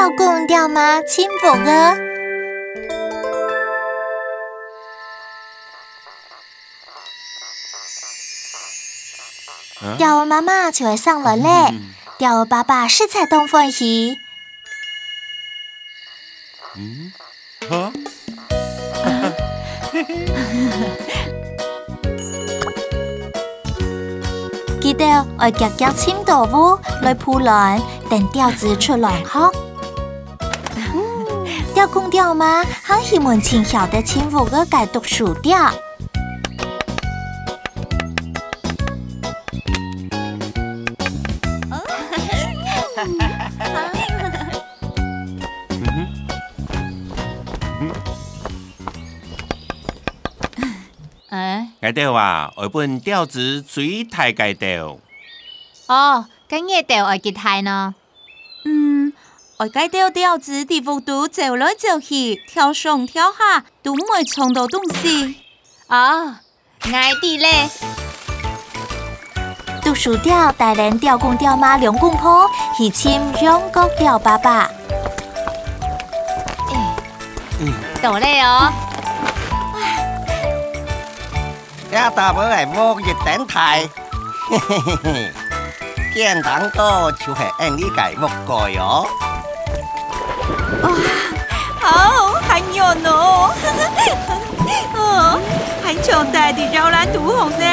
钓公钓妈幸福个。钓我妈妈就会上来嘞，钓我爸爸是在东欢喜。嗯，好。记得要夹夹青豆腐来铺卵，等钓子出卵壳。钓公钓妈很喜欢轻巧的轻浮个解毒薯钓。解钓啊，外本钓子最太解钓。哦，今日钓爱几太呢？嗯，爱解钓钓子地幅度走来走去，跳上跳下，都唔会冲到东西。哦，爱地嘞。杜薯钓带领钓公钓妈两公婆，一起两个钓爸爸。嗯，到嘞哦。一大波来摸热顶台，嘿嘿嘿嘿，见蛋糕就系按呢解木盖哦。哇，好很热哦，哦，很强大的摇篮独红呢，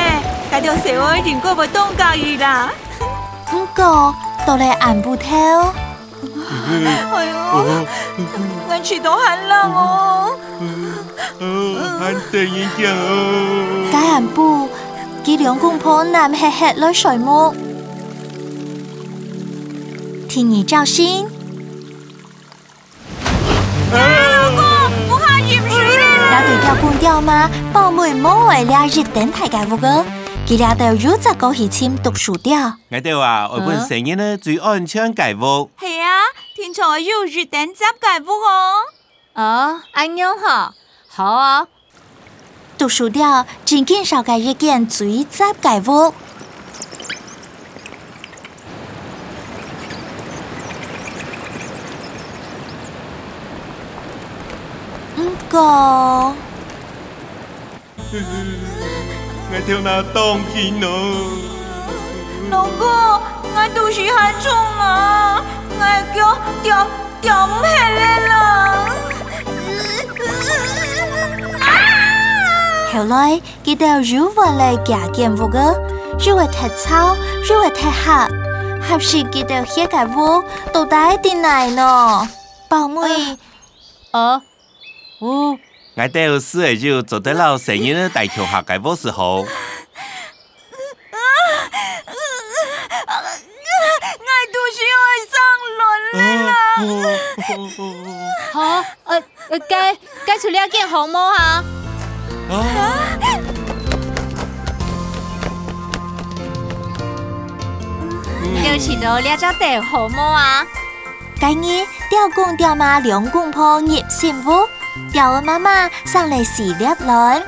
解到社会人过不冻介意啦。不过到来按不透。哎呦，我吃到很冷哦。哦，很得意见哦。解寒布，几两公婆难吃吃了水木。天意照了。那对钓公钓妈，宝妹莫为了日等太解屋个，佢俩都如只高起签读书钓。我哋话我本成日呢最安全解屋。系啊，天才要日等执解屋哦。哦，安样好。好啊！读书钓真见少个日见最杂解屋。唔过，我跳那当天咯。老公，我肚是很重啊，我叫掉掉唔起来了。后来，记得如何来加减屋个，如何太糙，如何太黑，还是记得些个屋都带点来呢？宝妹，哦，哦，我钓四个就做得了成日的大桥下个屋时候。我肚是要上轮了。好，呃呃，该该出了件红毛哈。有钱到两只大好么啊？今日钓公钓妈两公婆热幸福，钓我妈妈上来洗粒卵。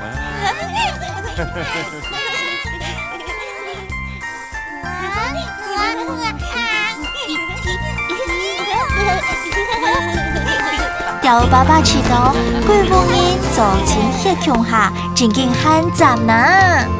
钓爸爸吃到，贵妇人早前血穷下，真经很赞呐。